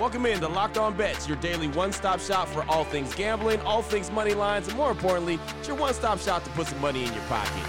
Welcome in to Locked On Bets, your daily one stop shop for all things gambling, all things money lines, and more importantly, it's your one stop shop to put some money in your pocket.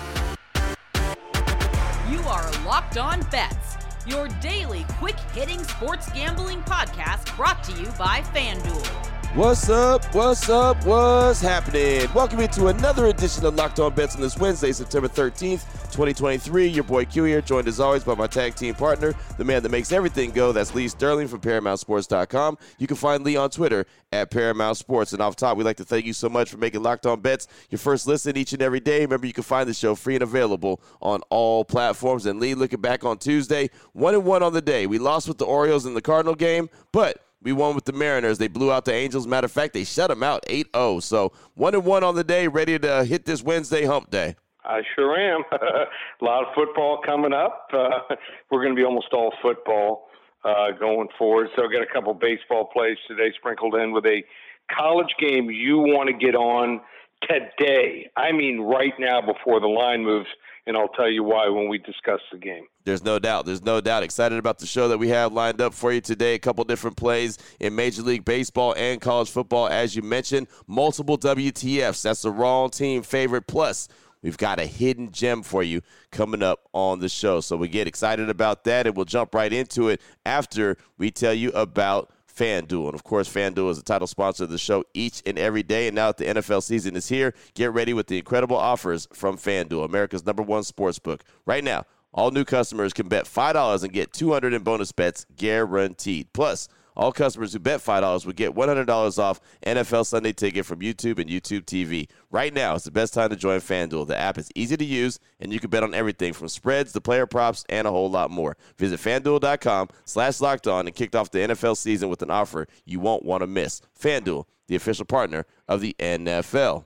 You are Locked On Bets, your daily quick hitting sports gambling podcast brought to you by FanDuel. What's up? What's up? What's happening? Welcome into another edition of Locked On Bets on this Wednesday, September 13th, 2023. Your boy Q here, joined as always by my tag team partner, the man that makes everything go. That's Lee Sterling from ParamountSports.com. You can find Lee on Twitter at Paramount Sports. And off top, we'd like to thank you so much for making Locked On Bets your first listen each and every day. Remember, you can find the show free and available on all platforms. And Lee, looking back on Tuesday, one and one on the day. We lost with the Orioles in the Cardinal game, but we won with the Mariners. They blew out the Angels. Matter of fact, they shut them out 8 0. So 1 and 1 on the day, ready to hit this Wednesday hump day. I sure am. a lot of football coming up. Uh, we're going to be almost all football uh, going forward. So I've got a couple baseball plays today sprinkled in with a college game you want to get on today. I mean, right now before the line moves and I'll tell you why when we discuss the game. There's no doubt. There's no doubt. Excited about the show that we have lined up for you today. A couple different plays in Major League Baseball and college football, as you mentioned. Multiple WTFs. That's the wrong team favorite. Plus, we've got a hidden gem for you coming up on the show. So we get excited about that, and we'll jump right into it after we tell you about FanDuel. And of course, FanDuel is the title sponsor of the show each and every day. And now that the NFL season is here, get ready with the incredible offers from FanDuel, America's number one sports book. Right now, all new customers can bet $5 and get 200 in bonus bets guaranteed. Plus, all customers who bet $5 will get $100 off NFL Sunday ticket from YouTube and YouTube TV. Right now, is the best time to join FanDuel. The app is easy to use, and you can bet on everything from spreads to player props and a whole lot more. Visit FanDuel.com slash locked on and kicked off the NFL season with an offer you won't want to miss. FanDuel, the official partner of the NFL.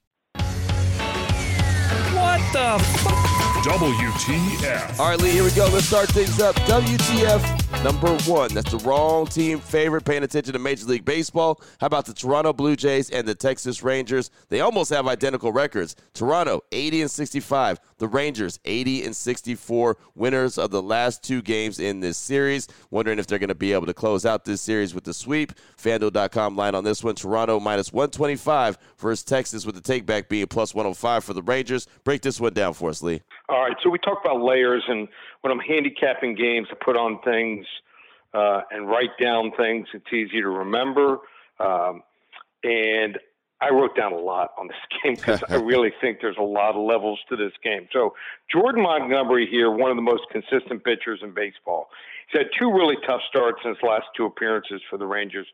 the WTF. All right, Lee, here we go. Let's start things up. WTF number one. That's the wrong team favorite. Paying attention to Major League Baseball. How about the Toronto Blue Jays and the Texas Rangers? They almost have identical records. Toronto, 80 and 65. The Rangers, 80 and 64. Winners of the last two games in this series. Wondering if they're going to be able to close out this series with the sweep. FanDuel.com line on this one. Toronto minus 125 versus Texas with the takeback being plus 105 for the Rangers. Break this one down for us, Lee. All right. So we talk about layers, and when I'm handicapping games, I put on things uh, and write down things. It's easy to remember. Um, and I wrote down a lot on this game because I really think there's a lot of levels to this game. So Jordan Montgomery here, one of the most consistent pitchers in baseball. He's had two really tough starts in his last two appearances for the Rangers.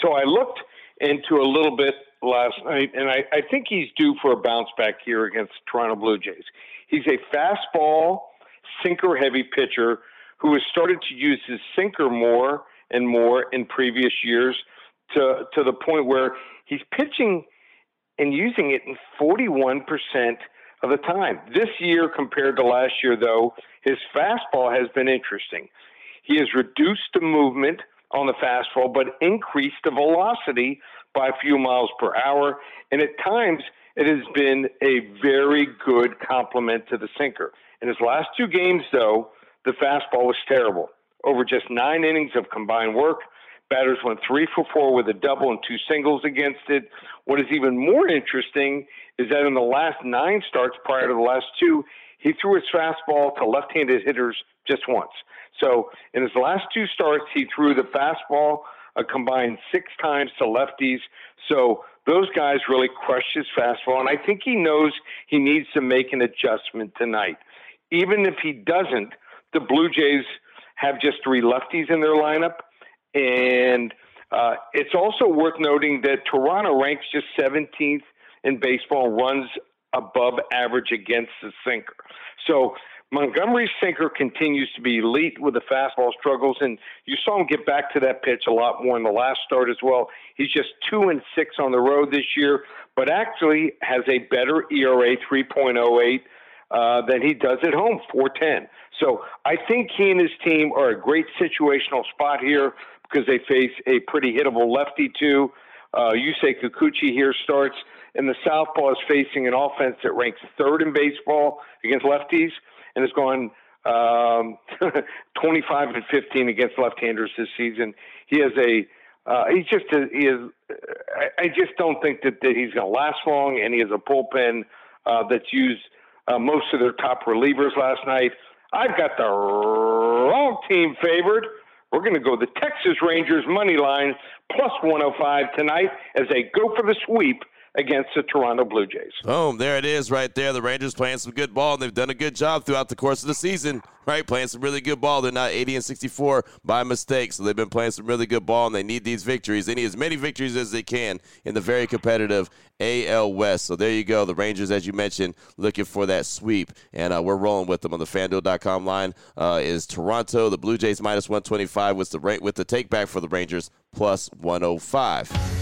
So I looked into a little bit last night, and I, I think he's due for a bounce back here against Toronto Blue Jays. He's a fastball, sinker heavy pitcher who has started to use his sinker more and more in previous years to to the point where he's pitching and using it in 41% of the time. This year compared to last year though, his fastball has been interesting. He has reduced the movement on the fastball but increased the velocity by a few miles per hour and at times it has been a very good complement to the sinker. In his last two games, though, the fastball was terrible. Over just nine innings of combined work, batters went three for four with a double and two singles against it. What is even more interesting is that in the last nine starts prior to the last two, he threw his fastball to left handed hitters just once. So in his last two starts, he threw the fastball a combined six times to lefties. So those guys really crushed his fastball, and I think he knows he needs to make an adjustment tonight. Even if he doesn't, the Blue Jays have just three lefties in their lineup, and uh, it's also worth noting that Toronto ranks just 17th in baseball, runs above average against the sinker. So Montgomery's sinker continues to be elite with the fastball struggles, and you saw him get back to that pitch a lot more in the last start as well. He's just two and six on the road this year, but actually has a better ERA, 3.08, uh, than he does at home, 410. So I think he and his team are a great situational spot here because they face a pretty hittable lefty too. Uh, Yusei Kikuchi here starts, and the southpaw is facing an offense that ranks third in baseball against lefties and has gone um, 25 and 15 against left-handers this season. He has a uh, he's just he is. I, I just don't think that, that he's going to last long, and he has a bullpen uh, that's used uh, most of their top relievers last night. I've got the wrong team favored. We're going to go the Texas Rangers money line plus 105 tonight as they go for the sweep against the Toronto Blue Jays. Boom, there it is right there. The Rangers playing some good ball, and they've done a good job throughout the course of the season, right? Playing some really good ball. They're not 80 and 64 by mistake, so they've been playing some really good ball, and they need these victories. They need as many victories as they can in the very competitive AL West. So there you go. The Rangers, as you mentioned, looking for that sweep, and uh, we're rolling with them on the FanDuel.com line. Uh, is Toronto, the Blue Jays minus 125 with the with the take back for the Rangers plus 105.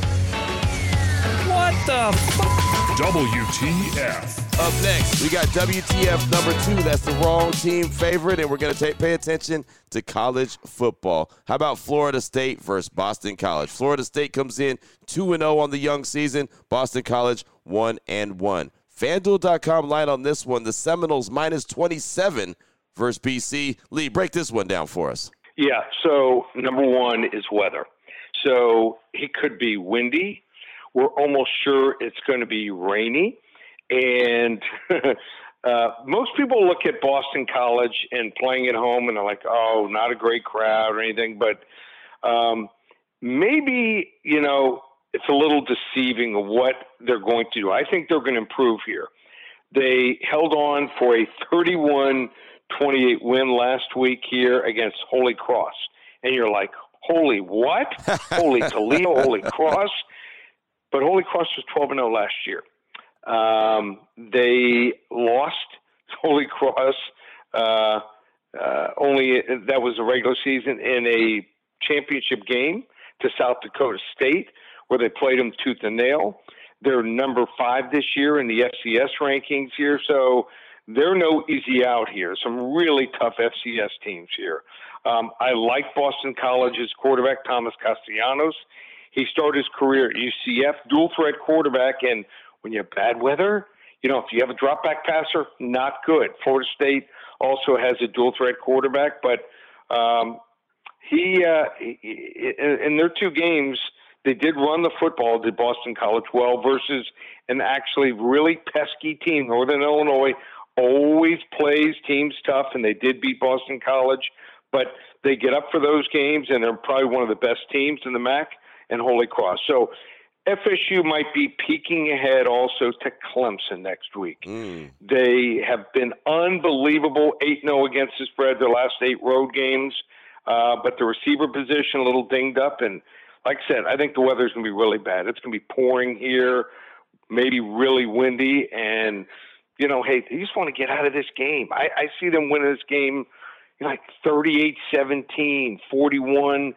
What the f- WTF. Up next, we got WTF number two. That's the wrong team favorite, and we're going to pay attention to college football. How about Florida State versus Boston College? Florida State comes in 2 0 on the young season, Boston College 1 and 1. FanDuel.com line on this one the Seminoles minus 27 versus BC. Lee, break this one down for us. Yeah, so number one is weather. So it could be windy we're almost sure it's going to be rainy. And uh, most people look at Boston College and playing at home and they're like, oh, not a great crowd or anything. But um, maybe, you know, it's a little deceiving of what they're going to do. I think they're going to improve here. They held on for a 31 28 win last week here against Holy Cross. And you're like, holy what? holy Toledo, Holy Cross. But Holy Cross was 12 and 0 last year. Um, they lost Holy Cross uh, uh, only that was a regular season in a championship game to South Dakota State, where they played them tooth and nail. They're number five this year in the FCS rankings here, so they're no easy out here. Some really tough FCS teams here. Um, I like Boston College's quarterback Thomas Castellanos. He started his career at UCF, dual threat quarterback, and when you have bad weather, you know, if you have a drop back passer, not good. Florida State also has a dual threat quarterback, but um, he, uh, he, in their two games, they did run the football, did Boston College well versus an actually really pesky team. Northern Illinois always plays teams tough, and they did beat Boston College, but they get up for those games, and they're probably one of the best teams in the MAC and Holy Cross. So FSU might be peeking ahead also to Clemson next week. Mm. They have been unbelievable 8 0 against the spread their last eight road games, uh, but the receiver position a little dinged up. And like I said, I think the weather's going to be really bad. It's going to be pouring here, maybe really windy. And, you know, hey, they just want to get out of this game. I, I see them winning this game like 38 17, 41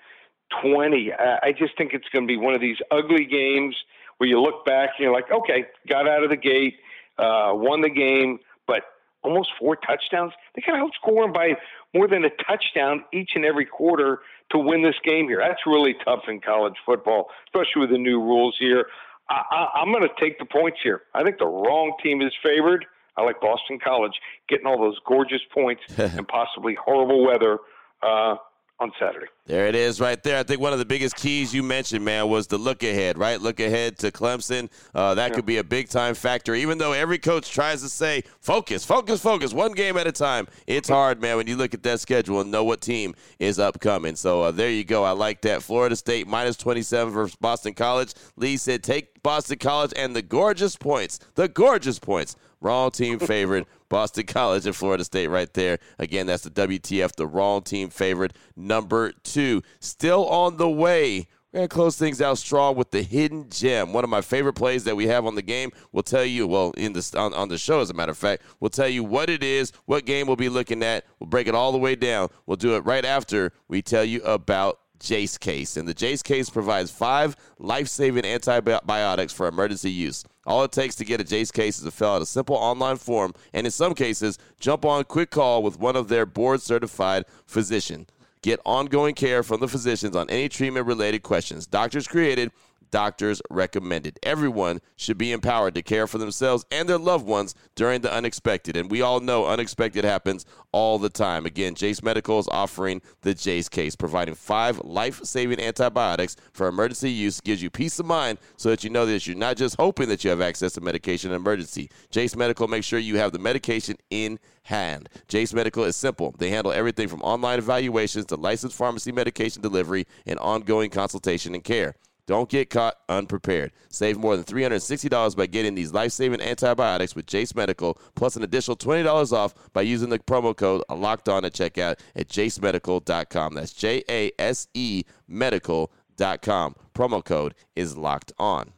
20. I just think it's going to be one of these ugly games where you look back and you're like, okay, got out of the gate, uh, won the game, but almost four touchdowns. They got outscored by more than a touchdown each and every quarter to win this game here. That's really tough in college football, especially with the new rules here. I, I, I'm going to take the points here. I think the wrong team is favored. I like Boston College getting all those gorgeous points and possibly horrible weather. Uh, on Saturday. There it is right there. I think one of the biggest keys you mentioned, man, was the look ahead, right? Look ahead to Clemson. Uh, that yeah. could be a big time factor, even though every coach tries to say, focus, focus, focus, one game at a time. It's hard, man, when you look at that schedule and know what team is upcoming. So uh, there you go. I like that. Florida State minus 27 versus Boston College. Lee said, take Boston College and the gorgeous points. The gorgeous points. Wrong team favorite. Boston College and Florida State right there. Again, that's the WTF, the wrong team favorite. Number two. Still on the way. We're going to close things out strong with the hidden gem. One of my favorite plays that we have on the game. We'll tell you, well, in the, on, on the show, as a matter of fact, we'll tell you what it is, what game we'll be looking at. We'll break it all the way down. We'll do it right after we tell you about Jase Case. And the Jase Case provides five life saving antibiotics for emergency use. All it takes to get a Jase case is to fill out a simple online form, and in some cases, jump on a quick call with one of their board certified physicians. Get ongoing care from the physicians on any treatment related questions. Doctors created doctors recommended. Everyone should be empowered to care for themselves and their loved ones during the unexpected. And we all know unexpected happens all the time. Again, Jase Medical is offering the Jase case, providing five life saving antibiotics for emergency use, gives you peace of mind so that you know that you're not just hoping that you have access to medication in emergency. Jase Medical makes sure you have the medication in hand. Jase Medical is simple. They handle everything from online evaluations to licensed pharmacy medication delivery and ongoing consultation and care. Don't get caught unprepared. Save more than $360 by getting these life saving antibiotics with Jase Medical, plus an additional $20 off by using the promo code locked on at checkout at jasemedical.com. That's J A S E medical.com. Promo code is locked on.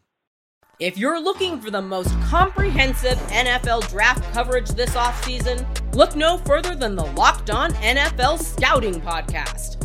If you're looking for the most comprehensive NFL draft coverage this offseason, look no further than the Locked On NFL Scouting Podcast.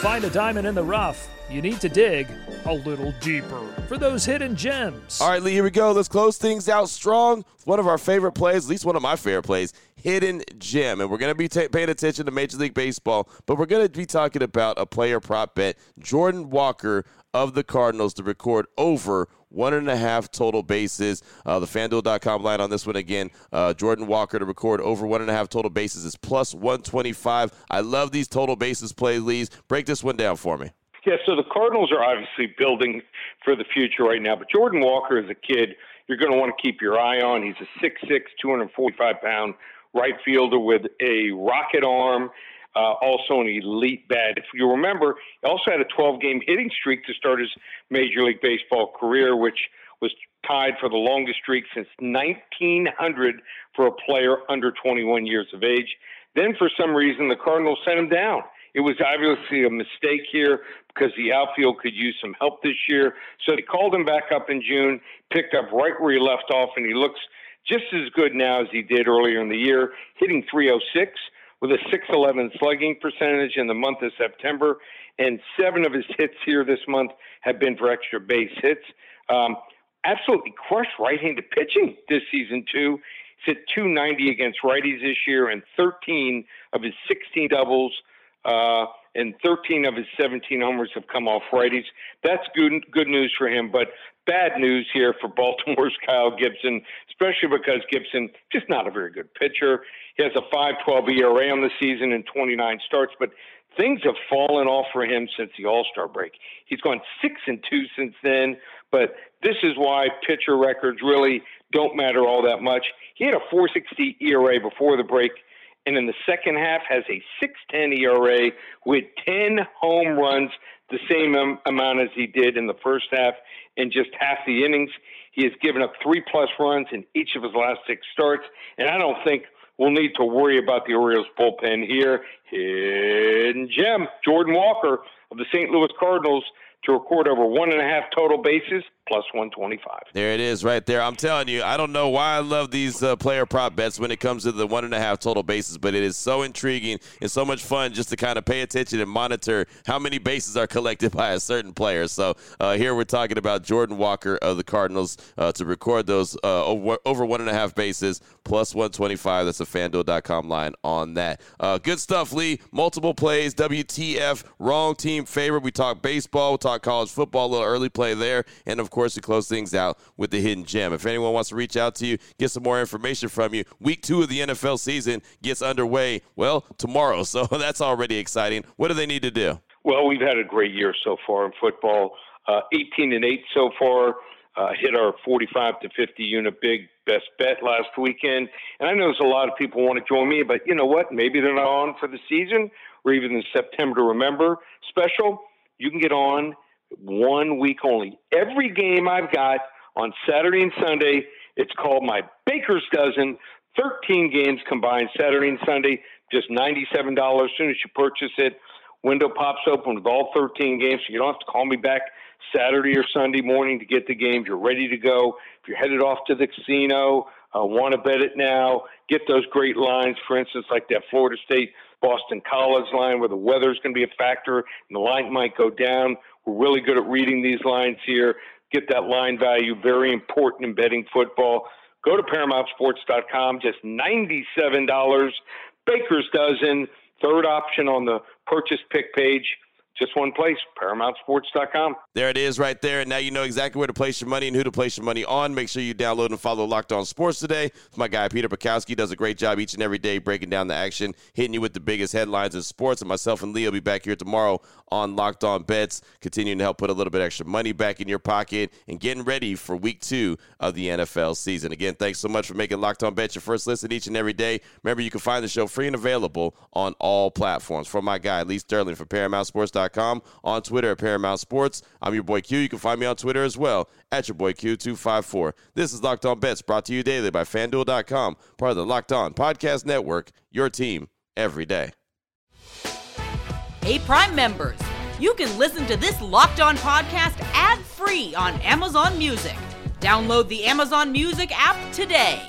Find a diamond in the rough, you need to dig a little deeper for those hidden gems. All right, Lee, here we go. Let's close things out strong. One of our favorite plays, at least one of my favorite plays, hidden gem. And we're going to be t- paying attention to Major League Baseball, but we're going to be talking about a player prop bet, Jordan Walker of the Cardinals to record over one and a half total bases. Uh, the FanDuel.com line on this one again. Uh, Jordan Walker to record over one and a half total bases is plus 125. I love these total bases plays, Lees. Break this one down for me. Yeah, so the Cardinals are obviously building for the future right now, but Jordan Walker is a kid you're going to want to keep your eye on. He's a 6'6, 245 pound right fielder with a rocket arm uh, also an elite bat. If you remember, he also had a 12 game hitting streak to start his Major League Baseball career, which was tied for the longest streak since 1900 for a player under 21 years of age. Then, for some reason, the Cardinals sent him down. It was obviously a mistake here because the outfield could use some help this year. So they called him back up in June, picked up right where he left off, and he looks just as good now as he did earlier in the year, hitting 306 with a 611 slugging percentage in the month of September, and seven of his hits here this month have been for extra base hits. Um, absolutely crushed right-handed pitching this season too. He's hit 290 against righties this year, and 13 of his 16 doubles uh, and 13 of his 17 homers have come off righties. That's good good news for him, but bad news here for Baltimore's Kyle Gibson, especially because Gibson just not a very good pitcher. He has a 5.12 ERA on the season and 29 starts, but things have fallen off for him since the All-Star break. He's gone 6 and 2 since then, but this is why pitcher records really don't matter all that much. He had a 4.60 ERA before the break and in the second half has a 6.10 ERA with 10 home runs, the same amount as he did in the first half in just half the innings. He has given up three plus runs in each of his last six starts, and I don't think we'll need to worry about the Orioles bullpen here. Hidden gem, Jordan Walker of the St. Louis Cardinals, to record over one and a half total bases plus 125. There it is right there. I'm telling you, I don't know why I love these uh, player prop bets when it comes to the one and a half total bases, but it is so intriguing and so much fun just to kind of pay attention and monitor how many bases are collected by a certain player. So uh, here we're talking about Jordan Walker of the Cardinals uh, to record those uh, over, over, one and a half bases plus 125. That's a fanduel.com line on that. Uh, good stuff, Multiple plays, WTF, wrong team favorite. We talk baseball, we talk college football, a little early play there, and of course, to close things out with the hidden gem. If anyone wants to reach out to you, get some more information from you, week two of the NFL season gets underway, well, tomorrow. So that's already exciting. What do they need to do? Well, we've had a great year so far in football. Uh, 18 and 8 so far. Uh, hit our 45 to 50 unit big best bet last weekend. And I know there's a lot of people want to join me, but you know what? Maybe they're not on for the season or even the September to Remember special. You can get on one week only. Every game I've got on Saturday and Sunday, it's called my Baker's Dozen. 13 games combined, Saturday and Sunday, just $97 as soon as you purchase it. Window pops open with all 13 games, so you don't have to call me back Saturday or Sunday morning to get the games. You're ready to go. If you're headed off to the casino, uh, want to bet it now, get those great lines, for instance, like that Florida State Boston College line where the weather's going to be a factor and the line might go down. We're really good at reading these lines here. Get that line value, very important in betting football. Go to ParamountSports.com, just $97. Baker's Dozen, third option on the purchase pick page just one place, ParamountSports.com. There it is right there. And now you know exactly where to place your money and who to place your money on. Make sure you download and follow Locked On Sports today. My guy, Peter Bukowski, does a great job each and every day breaking down the action, hitting you with the biggest headlines in sports. And myself and Lee will be back here tomorrow on Locked On Bets, continuing to help put a little bit extra money back in your pocket and getting ready for week two of the NFL season. Again, thanks so much for making Locked On Bets your first listen each and every day. Remember, you can find the show free and available on all platforms. For my guy, Lee Sterling from ParamountSports.com on Twitter at Paramount Sports. I'm your boy Q. You can find me on Twitter as well at your boy Q254. This is Locked On Bets brought to you daily by FanDuel.com, part of the Locked On Podcast Network, your team every day. Hey, Prime members, you can listen to this Locked On podcast ad free on Amazon Music. Download the Amazon Music app today.